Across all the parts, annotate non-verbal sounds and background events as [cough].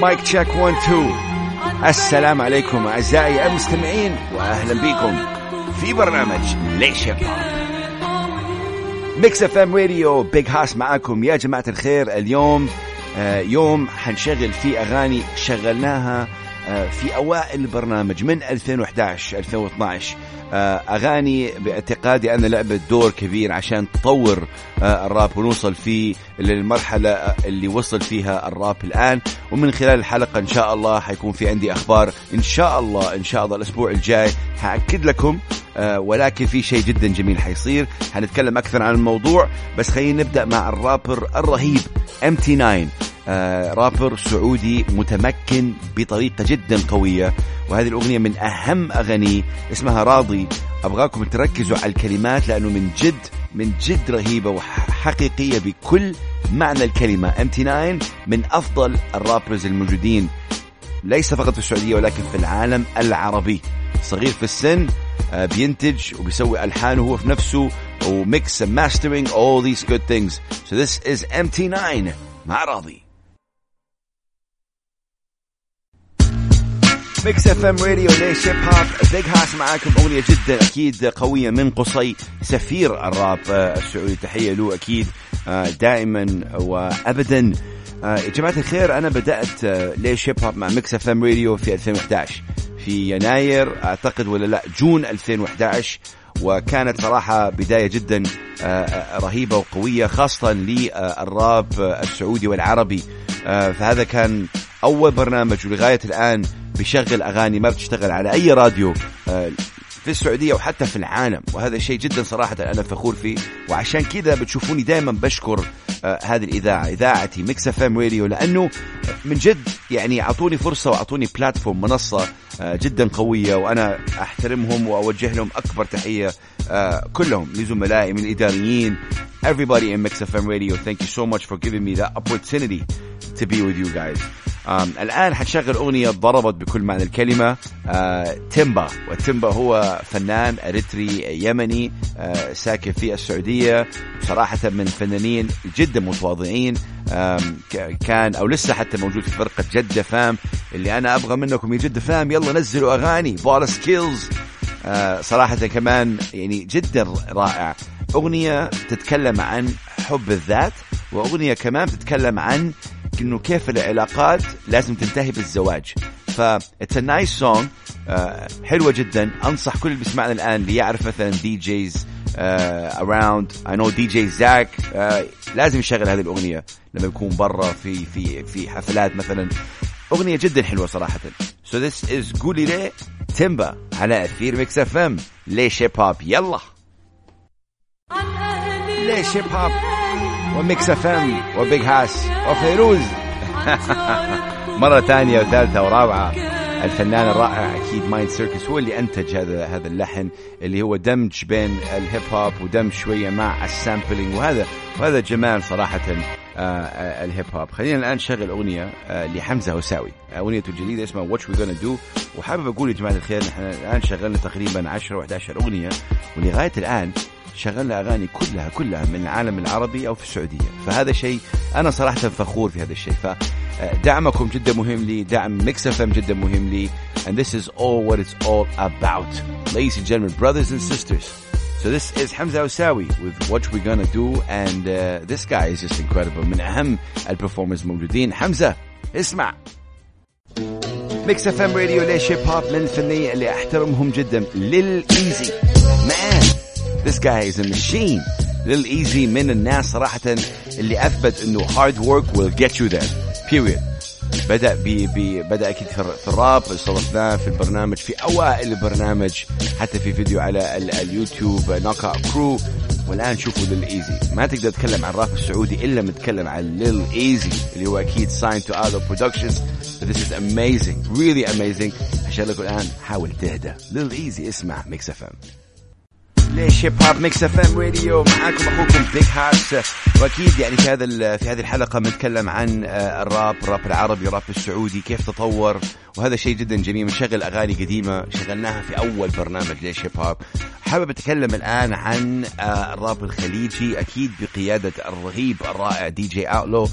Mic check 1 2 السلام عليكم اعزائي المستمعين واهلا بكم في برنامج ليش Hip Mix FM Radio Big Hass معاكم يا جماعة الخير اليوم يوم حنشغل فيه اغاني شغلناها في أوائل البرنامج من 2011 2012 آه، أغاني باعتقادي أنا لعبت دور كبير عشان تطور آه، الراب ونوصل فيه للمرحلة اللي وصل فيها الراب الآن. ومن خلال الحلقة إن شاء الله حيكون في عندي أخبار إن شاء الله إن شاء الله الأسبوع الجاي حأكد لكم ولكن في شيء جدا جميل حيصير. حنتكلم أكثر عن الموضوع بس خلينا نبدأ مع الرابر الرهيب MT9 آه رابر سعودي متمكن بطريقة جدا قوية. وهذه الأغنية من أهم أغانيه اسمها راضي. أبغاكم تركزوا على الكلمات لأنه من جد من جد رهيبة وحقيقية بكل معنى الكلمة. MT9 من أفضل ال rappers الموجودين ليس فقط في السعودية ولكن في العالم العربي. صغير في السن آه، بينتج وبيسوي ألحان وهو في نفسه و mix mastering all these good things. So this is MT9 مع راضي. Mix FM Radio ليش Hip Hop Big Hass معاكم. أغنية جدا أكيد قوية من قصي سفير الراب. آه، السعودي تحية له أكيد. آه، دائما وابدا. آه، يا جماعة الخير أنا بدأت ليش Hip Hop مع Mix FM Radio في 2011 في يناير أعتقد ولا لا June 2011 وكانت صراحة بداية جدا رهيبة وقوية خاصة للراب السعودي والعربي. فهذا كان أول برنامج ولغاية الآن بيشغل أغاني ما بتشتغل على أي راديو آه، في السعودية وحتى في العالم. وهذا شيء جدا صراحة أنا فخور فيه. وعشان كذا بتشوفوني دائما بشكر آه هذه الإذاعة إذاعتي Mix FM Radio لأنه من جد يعني أعطوني فرصة وأعطوني platform منصة آه جدا قوية. وأنا أحترمهم وأوجه لهم أكبر تحية كلهم لزملائي من الإداريين everybody in Mix FM Radio. Thank you so much for giving me that opportunity to be with you guys. الآن حنشغل أغنية ضربت بكل معنى الكلمة آه تيمبا. والتيمبا هو فنان أريتري يمني آه ساكن في السعودية. صراحة من فنانين جدا متواضعين كان أو لسه حتى موجود في فرقة جدة Fam. اللي أنا أبغى منكم يا جدة Fam يلا نزلوا أغاني bar skills آه صراحة كمان يعني جدا رائع. أغنية تتكلم عن حب الذات وأغنية كمان تتكلم عن إنه كيف العلاقات لازم تنتهي بالزواج. ف it's nice song حلوة جدا. أنصح كل اللي بيسمعنا الآن اللي يعرف مثلا DJs around I know DJ Zack لازم يشغل هذه الأغنية لما يكون برا في في في حفلات مثلا. أغنية جدا حلوة صراحة. So this is قولي ليه تيمبا على أثير Mix FM ليش Hip Hop يلا. ليش Hip Hop و Mix FM و Big Hass وفيروز. [laughs] مرة ثانية وثالثة ورابعة. الفنان الرائع أكيد Mind Circus هو اللي أنتج هذا هذا اللحن اللي هو دمج بين ال hip hop ودمج شوية مع ال sampling. وهذا وهذا جمال صراحة آه, آه، ال hip hop. خلينا الآن نشغل أغنية آه لحمزة وساوي اغنيته الجديده اسمها What we gonna do وحابب أقول يا جماعة الخير نحن الآن شغلنا تقريبا 10 و11 أغنية. ولغاية الآن شغلنا أغاني كلها كلها من العالم العربي أو في السعودية. فهذا شيء أنا صراحة فخور في هذا الشيء. فدعمكم جدا مهم لي دعم Mix FM جدا مهم لي. And this is all what it's all about. Ladies and gentlemen brothers and sisters. So this is Hamza Hawsawi with What We Gonna Do. And uh, this guy is just incredible. من أهم ال performers موجودين. حمزة اسمع. Mix FM Radio ليش Hip Hop من الفنانين اللي أحترمهم جدا. Lil Eazy man This guy is a machine. Lil Eazy من الناس صراحة اللي أثبت إنه hard work will get you there. Period. بدأ بي بدأ أكيد في الراب استضفناه في البرنامج في أوائل البرنامج حتى في فيديو على اليوتيوب Knockout Crew والآن شوفوا Lil Eazy ما تقدر تتكلم عن الراب السعودي إلا متكلم عن Lil Eazy اللي هو أكيد signed to Outlaw Productions but this is amazing really amazing عشان لكم الآن حاول تهدى Lil Eazy اسمع Mix FM ليش Hip Hop Mix FM Radio معاكم أخوكم Big Hass وأكيد يعني في هذا في هذه الحلقة بنتكلم عن آه، الراب الراب العربي الراب السعودي كيف تطور. وهذا شيء جدا جميل. بنشغل أغاني قديمة شغلناها في أول برنامج ليش Hip Hop حابب أتكلم الآن عن آه، الراب الخليجي. أكيد بقيادة الرهيب الرائع DJ Outlaw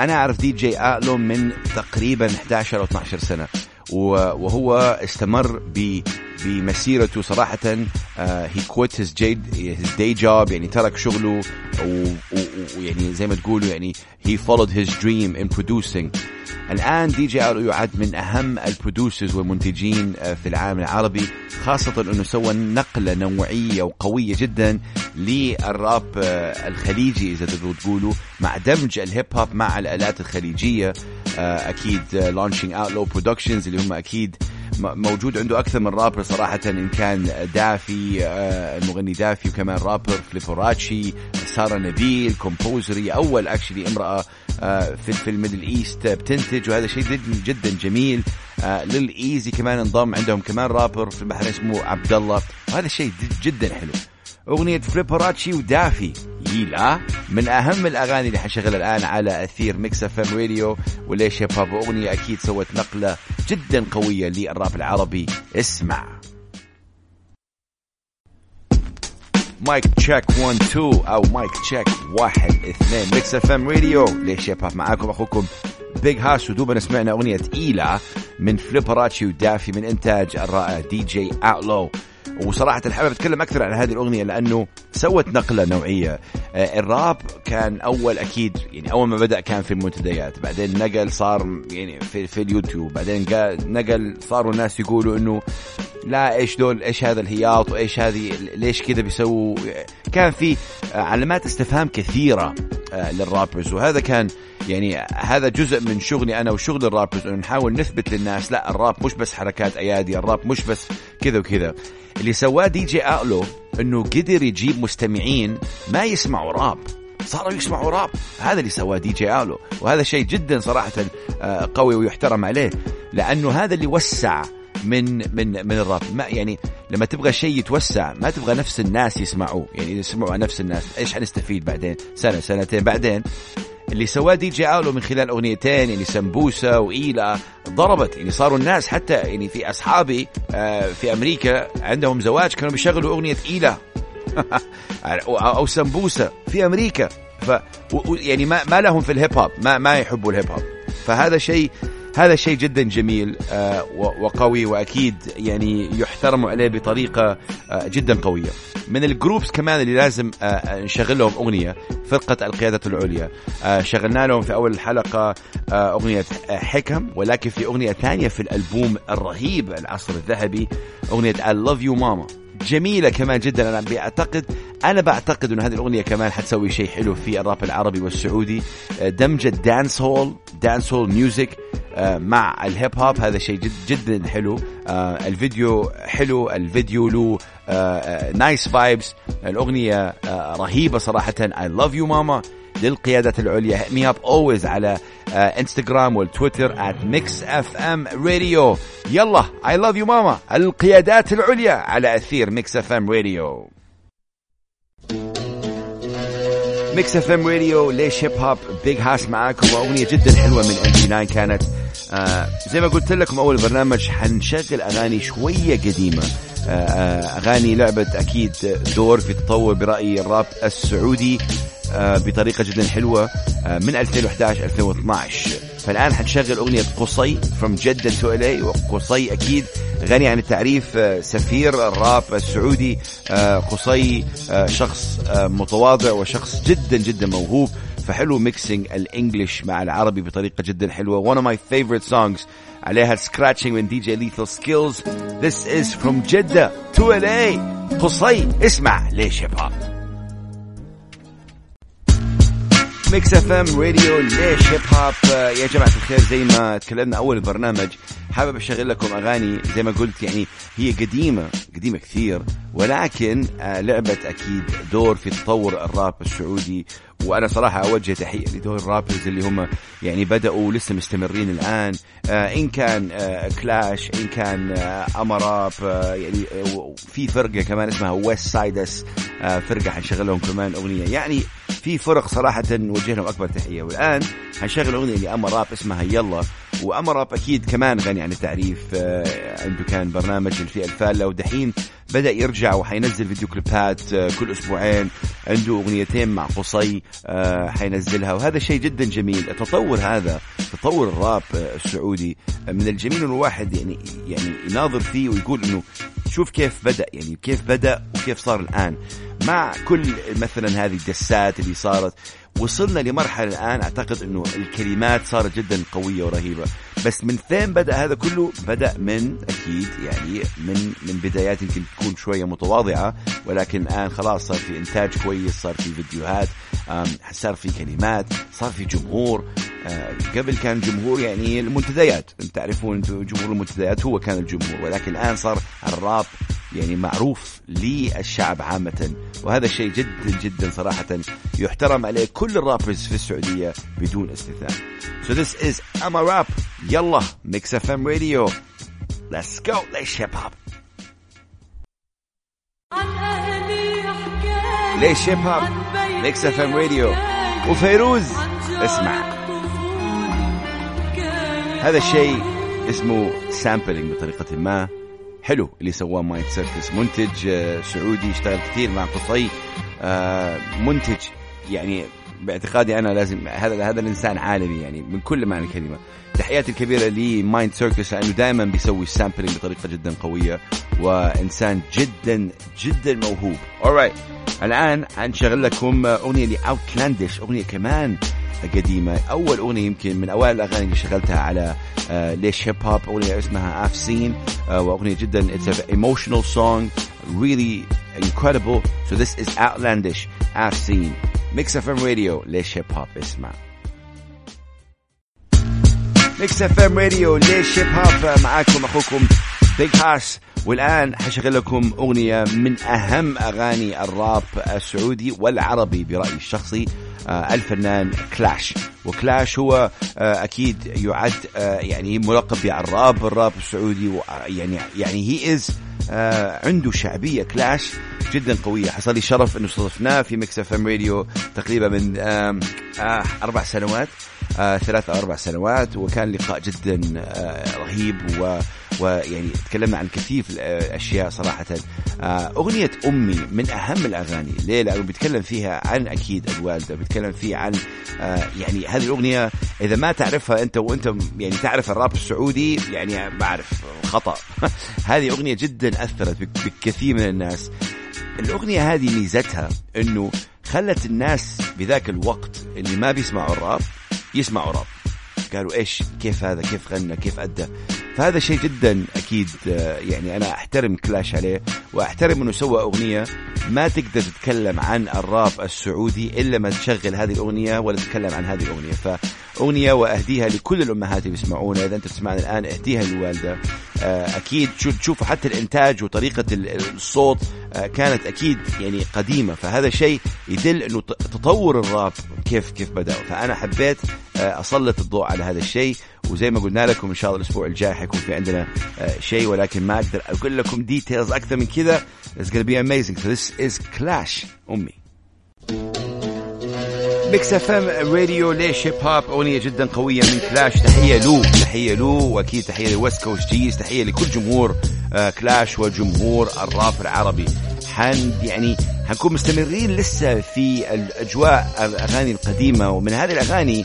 أنا أعرف DJ Outlaw من تقريبا 11 أو 12 سنة. وهو استمر ب بمسيرته صراحة. he quit his his day job يعني ترك شغله ويعني زي ما تقولوا يعني he followed his dream in producing. الآن DJ Outlaw يعد من أهم ال producers والمنتجين آه، في العالم العربي خاصة أنه سوى نقلة نوعية وقوية جدا للراب آه، الخليجي إذا تقدروا تقولوا مع دمج ال hip hop مع الآلات الخليجية آه، أكيد launching Outlaw Productions اللي هم أكيد موجود عنده أكثر من رابر صراحة إن كان Daffy المغني Daffy وكمان rapper Flipperachi سارة نبيل composer أول actually امرأة آه، في في ال Middle East بتنتج وهذا شيء جدا جدا جميل. آه، Lil Eazy كمان انضم عندهم كمان رابر في البحرين اسمه عبد الله وهذا شيء جدا حلو. أغنية Flipperachi و Daffy. يلا. من أهم الأغاني اللي حنشغلها الآن على أثير Mix FM Radio وليش Hip Hop أغنية أكيد سوت نقلة جدا قوية للراب العربي. اسمع. mic check 1 2 أو mic check 1 2 Mix FM Radio. ليش يا معاكم أخوكم؟ Big Hass ودوبنا سمعنا أغنية تقيله من Flipperachi و Daffy من إنتاج الرائع DJ Outlaw وصراحة حابب أتكلم أكثر عن هذه الأغنية لأنه سوت نقلة نوعية. آه، الراب كان أول أكيد يعني أول ما بدأ كان في المنتديات بعدين نقل صار يعني في, في اليوتيوب بعدين نقل صاروا الناس يقولوا إنه لا إيش دول إيش هذا الهياط وإيش هذه ليش كذا بيسووا؟ كان في علامات استفهام كثيرة آه، لل rappers وهذا كان يعني هذا جزء من شغلي أنا وشغل ال rappers انه نحاول نثبت للناس لا الراب مش بس حركات أيادي الراب مش بس كذا وكذا. اللي سواه DJ Outlaw إنه قدر يجيب مستمعين ما يسمعوا راب صاروا يسمعوا راب. هذا اللي سواه DJ Outlaw وهذا شيء جدا صراحة آه، قوي ويحترم عليه لأنه هذا اللي وسع من من من الراب. ما يعني لما تبغى شيء يتوسع ما تبغى نفس الناس يسمعوه. يعني اذا سمعوا نفس الناس إيش حنستفيد بعدين؟ سنة سنتين بعدين. اللي سواه DJ Outlaw من خلال أغنيتين يعني سمبوسة وإيلا ضربت يعني صاروا الناس حتى يعني في أصحابي آه، في أمريكا عندهم زواج كانوا بيشغلوا أغنية إيلا. [laughs] أو سمبوسة في أمريكا. ف يعني ما ما لهم في ال hip hop ما ما يحبوا ال hip hop. فهذا شيء هذا شيء جدا جميل آه، وقوي وأكيد يعني يحترم عليه بطريقة آه، جدا قوية. من ال groups كمان اللي لازم آه، نشغل لهم أغنية فرقة القيادة العليا. شغلنا لهم في أول الحلقة أغنية حكم ولكن في أغنية ثانية في الألبوم الرهيب العصر الذهبي أغنية I love you mama. جميلة كمان جدا. أنا بعتقد أنا بعتقد أن هذه الأغنية كمان حتسوي شيء حلو في الراب العربي والسعودي. دمج ال dancehall dancehall music مع ال hip hop. هذا شيء جد جدا حلو. آه، الفيديو حلو. الفيديو له nice vibes الأغنية آه، رهيبة صراحة. I love you mama للقيادات العليا. Hit me up always على انستغرام آه، والتويتر at mix fm radio. يلا I love you mama القيادات العليا على أثير mix fm radio. Mix FM Radio ليش Hip Hop Big Hass معاكم وأغنية جدا حلوة من MP 9 كانت. آه زي ما قلت لكم أول برنامج حنشغل أغاني شوية قديمة. آه, آه، أغاني لعبت أكيد دور في تطور برايي الراب السعودي آه بطريقة جدا حلوة آه من 2011 2012 فالآن حنشغل أغنية قصي from جدة to LA وقصي أكيد غني عن التعريف آه، سفير الراب السعودي آه، قصي آه، شخص متواضع وشخص جدا جدا موهوب فحلو mixing ال English مع العربي بطريقة جدا حلوة. One of my favorite songs. عليها scratching من DJ Lethal Skillz. This is from جدة to LA قصي اسمع ليش Hip Hop Mix FM Radio ليش Hip Hop يا جماعة الخير زي ما تكلمنا أول البرنامج حابب أشغل لكم أغاني زي ما قلت يعني هي قديمة قديمة كثير ولكن آه، لعبت أكيد دور في تطور الراب السعودي وأنا صراحة أوجه تحية لدول ال rappers اللي هم يعني بدأوا لسه مستمرين الآن. آه إن كان آه كلاش إن كان آه امراب آه يعني آه في فرقة كمان اسمها West Siders آه فرقة حنشغل لهم كمان أغنية. يعني في فرق صراحة نوجه لهم أكبر تحية. والآن حنشغل أغنية لامراب اسمها يلا. وامراب أكيد كمان غني عن التعريف آه عنده كان برنامج الفئه الفاله ودحين بدأ يرجع وحينزل فيديو كليبات آه، كل أسبوعين عنده أغنيتين مع قصي آه، حينزلها. وهذا شيء جدا جميل. التطور هذا تطور الراب السعودي من الجميل الواحد يعني يعني يناظر فيه ويقول إنه شوف كيف بدأ يعني كيف بدأ وكيف صار الآن. مع كل مثلا هذه الدسات اللي صارت وصلنا لمرحلة الآن أعتقد أنه الكلمات صارت جدا قوية ورهيبة. بس من فين بدأ هذا كله؟ بدأ من أكيد يعني من من بدايات يمكن تكون شوية متواضعة ولكن الآن خلاص صار في إنتاج كويس صار في فيديوهات صار في كلمات صار في جمهور. قبل كان جمهور يعني المنتديات. تعرفون أنتم جمهور المنتديات هو كان الجمهور ولكن الآن صار الراب يعني معروف للشعب عامة. وهذا الشيء جدا جدا صراحة يحترم عليه كل الرابرز في السعودية بدون استثناء. So this is I'm a rap. يلا Mix FM Radio. Let's go. ليش Hip Hop ليش Hip Hop Mix FM Radio وفيروز اسمع. هذا الشيء اسمه sampling بطريقة ما. حلو اللي سواه Mind Circus. منتج آه، سعودي اشتغل كثير مع قصي. آه، منتج يعني باعتقادي أنا لازم هذا هذا الإنسان عالمي يعني من كل معنى الكلمة. تحياتي الكبيرة ل Mind Circus لأنه دائما بيسوي sampling بطريقة جدا قوية وإنسان جدا جدا موهوب. Alright الآن حنشغل لكم أغنية ل Outlandish أغنية كمان قديمة. أول أغنية يمكن من أوائل الأغاني اللي شغلتها على آه ليش Hip Hop أغنية اسمها I've Seen آه وأغنية جدا it's emotional song really incredible. So this is Outlandish I've Seen. Mix FM Radio ليش Hip Hop اسمع Mix FM Radio ليش Hip Hop معاكم أخوكم Big Hass والآن حشغل لكم أغنية من أهم أغاني الراب السعودي والعربي برأيي الشخصي آه، الفنان كلاش. وكلاش هو آه، أكيد يعد آه، يعني ملقب بالراب الراب السعودي يعني يعني he is عنده شعبية كلاش جدا قوية. حصل لي شرف إنه استضفناه في Mix FM Radio تقريبا من أربع سنوات ثلاث أو أربع سنوات وكان لقاء جدا رهيب و ويعني تكلمنا عن كثير في الأشياء صراحة. أغنية أمي من أهم الأغاني. ليه؟ لأنه بيتكلم فيها عن أكيد الوالدة بيتكلم فيه عن يعني هذه الأغنية إذا ما تعرفها أنت وأنت يعني تعرف الراب السعودي يعني ما أعرف خطأ. [laughs] هذه أغنية جدا أثرت بكثير من الناس. الأغنية هذه ميزتها إنه خلت الناس بذاك الوقت اللي ما بيسمعوا الراب يسمعوا راب. قالوا إيش؟ كيف هذا؟ كيف غنى؟ كيف أدى؟ فهذا شيء جدا أكيد آه، يعني أنا أحترم كلاش عليه وأحترم إنه سوى أغنية ما تقدر تتكلم عن الراب السعودي إلا ما تشغل هذه الأغنية ولا تتكلم عن هذه الأغنية. فاغنيه وأهديها لكل الأمهات اللي يسمعونا. إذا أنت تسمعنا الآن أهديها للوالدة. آه، أكيد تشوفوا حتى الإنتاج وطريقة الصوت آه، كانت أكيد يعني قديمة. فهذا شيء يدل إنه تطور الراب كيف كيف بدا فأنا حبيت أسلط الضوء على هذا الشيء. وزي ما قلنا لكم إن شاء الله الأسبوع الجاي حيكون في عندنا شيء. ولكن ما أقدر أقول لكم details أكثر من كذا. It's gonna be amazing. So this is Klash. أمي. Mix FM Radio ليش Hip Hop أغنية جدا قوية من كلاش تحية له. تحية له. وأكيد تحية ل West Coast Gz. تحية لكل جمهور آه كلاش وجمهور الراب العربي. حن يعني حنكون مستمرين لسه في الأجواء الأغاني القديمة. ومن هذه الأغاني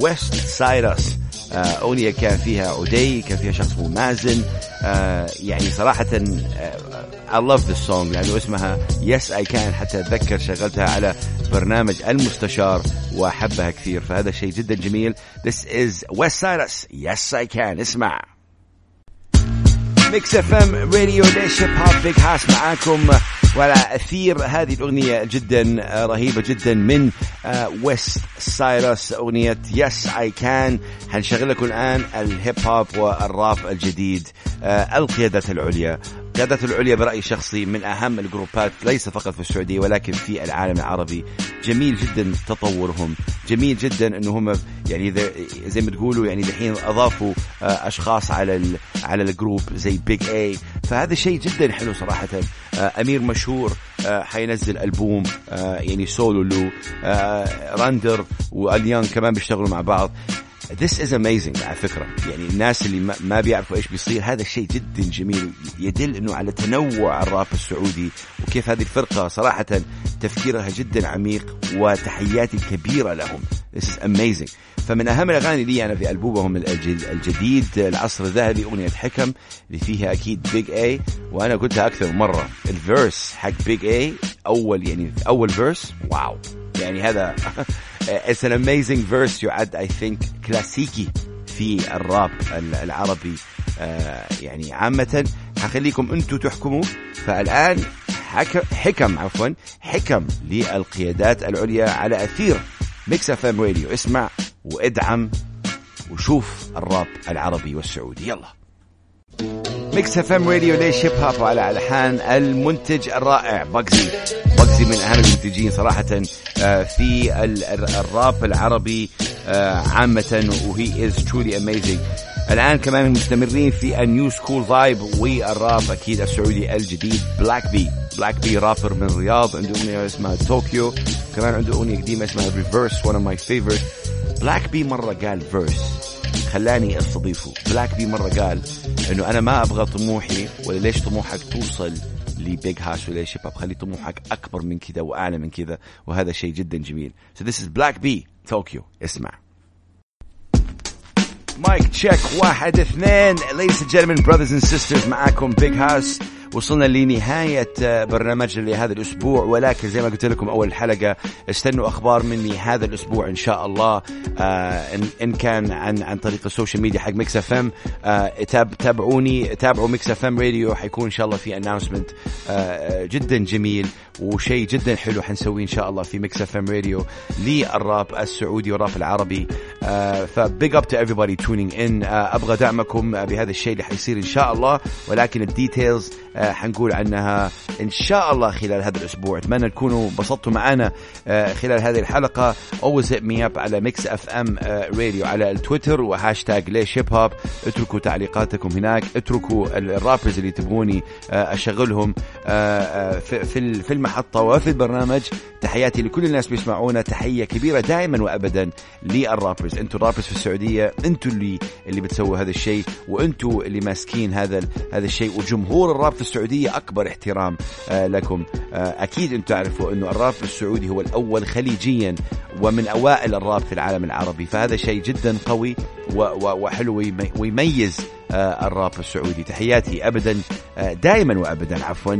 ويست سايرس آه، أغنية كان فيها عدي كان فيها شخص اسمه مازن. آه، يعني صراحة آه، I love this song لأنه اسمها Yes I Can. حتى أتذكر شغلتها على برنامج المستشار وأحبها كثير فهذا شيء جدا جميل. This is West Cyrus Yes I Can. اسمع. Mix FM Radio ليش Hip Hop Big Hass معاكم. وعلى أثير هذه الأغنية جدا آه، رهيبة جدا من West آه، Siders أغنية Yes I Can حنشغل لكم الآن ال hip hop والراب الجديد آه، القيادات العليا. قيادات العليا برأيي الشخصي من أهم الجروبات ليس فقط في السعودية ولكن في العالم العربي. جميل جدا تطورهم. جميل جدا أنه هم يعني زي ما تقولوا يعني الحين أضافوا أشخاص على على الجروب زي بيج اي فهذا شيء جدا حلو صراحة. أمير مشهور حينزل ألبوم يعني سولو له راندر وأليان كمان بيشتغلوا مع بعض. This is amazing على فكرة. يعني الناس اللي ما بيعرفوا إيش بيصير هذا الشيء جدا جميل يدل إنه على تنوع الراب السعودي وكيف هذه الفرقة صراحة تفكيرها جدا عميق وتحياتي كبيرة لهم. This is amazing. فمن أهم الأغاني لي أنا في ألبومهم الجديد العصر الذهبي أغنية حكم اللي فيها أكيد بيج اي وأنا قلتها أكثر من مرة. ال verse حق بيج اي أول يعني أول verse wow. يعني هذا [laughs] it's an amazing verse يعد I think كلاسيكي في الراب العربي. آه، يعني عامة هخليكم أنتم تحكموا. فالآن حكم عفوا حكم للقيادات العليا على أثير Mix FM Radio اسمع وادعم وشوف الراب العربي والسعودي. يلا. Mix FM Radio ليش Hip Hop على ألحان المنتج الرائع. باكزي باكزي من أهم المنتجين صراحة آه، في الراب العربي آه، عامة و he is truly amazing الآن كمان مستمرين في ال new school vibe والراب أكيد السعودي الجديد Black B Black B rapper من الرياض عنده أغنية اسمها طوكيو كمان عنده أغنية قديمة اسمها Reverse one of my favorite Black B مرة قال verse خلاني أستضيفه. Black B مرة قال إنه أنا ما أبغى طموحي ولا ليش طموحك توصل ل Big Hass ولا شباب خلي طموحك أكبر من كذا وأعلى من كذا وهذا شيء جدا جميل. So this is Black B Tokyo. اسمع. mic check واحد اثنين. And gentlemen brothers and sisters معاكم Big Hass وصلنا لنهاية آه، برنامجنا لهذا الأسبوع. ولكن زي ما قلت لكم أول الحلقة استنوا أخبار مني هذا الأسبوع إن شاء الله. آه، إن كان عن عن طريق ال social media حق Mix FM تابعوني تابعوا Mix FM راديو حيكون إن شاء الله في announcement آه، جدا جميل وشيء جدا حلو حنسويه إن شاء الله في Mix FM راديو للراب السعودي والراب العربي. ف big up to everybody tuning in. أبغى دعمكم بهذا الشيء اللي حيصير إن شاء الله. ولكن ال details آه، حنقول عنها إن شاء الله خلال هذا الأسبوع. أتمنى تكونوا انبسطتوا معنا آه، خلال هذه الحلقة. Always me up على Mix FM راديو على التويتر وهاشتاج ليش hip hop اتركوا تعليقاتكم هناك اتركوا ال rappers اللي تبغوني آه، أشغلهم في في المحطة وفي البرنامج. تحياتي لكل الناس بيسمعونا. تحية كبيرة دائما وابدا لل rappers أنتم ال rappers في السعودية أنتم اللي اللي بتسووا هذا الشيء وأنتم اللي ماسكين هذا هذا الشيء. وجمهور الراب في السعودية أكبر احترام آه، لكم. آه، أكيد أنتم تعرفوا أنه الراب السعودي هو الأول خليجيا ومن أوائل الراب في العالم العربي فهذا شيء جدا قوي وحلو ويميز الراب السعودي. تحياتي ابدا دائما وابدا عفوا.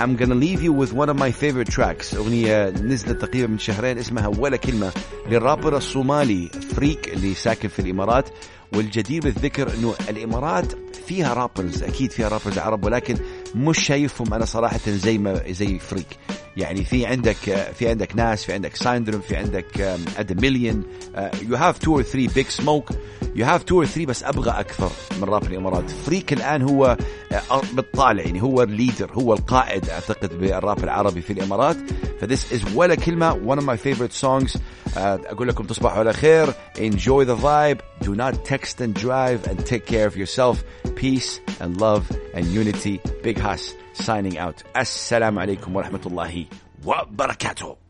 I'm gonna leave you with one of my favorite tracks. أغنية نزلت تقريبا من شهرين اسمها ولا كلمة للرابر الصومالي Freek اللي ساكن في الإمارات. والجدير بالذكر إنه الإمارات فيها rappers أكيد فيها rappers عرب ولكن مش شايفهم أنا صراحة زي ما زي Freek يعني في عندك في عندك ناس في عندك Syndrome في عندك أد مليون you have two or three Big Smoke you have two or three بس أبغى أكثر من راب الإمارات. Freek الآن هو uh, بالطالع يعني هو ال leader هو القائد أعتقد بالراب العربي في الإمارات. فذس از ولا كلمه one of my favorite songs uh, اقول لكم تصبحوا على خير enjoy the vibe do not text and drive and take care of yourself peace and love and unity big Hass signing out. Assalamu alaikum wa rahmatullahi wa barakatuh.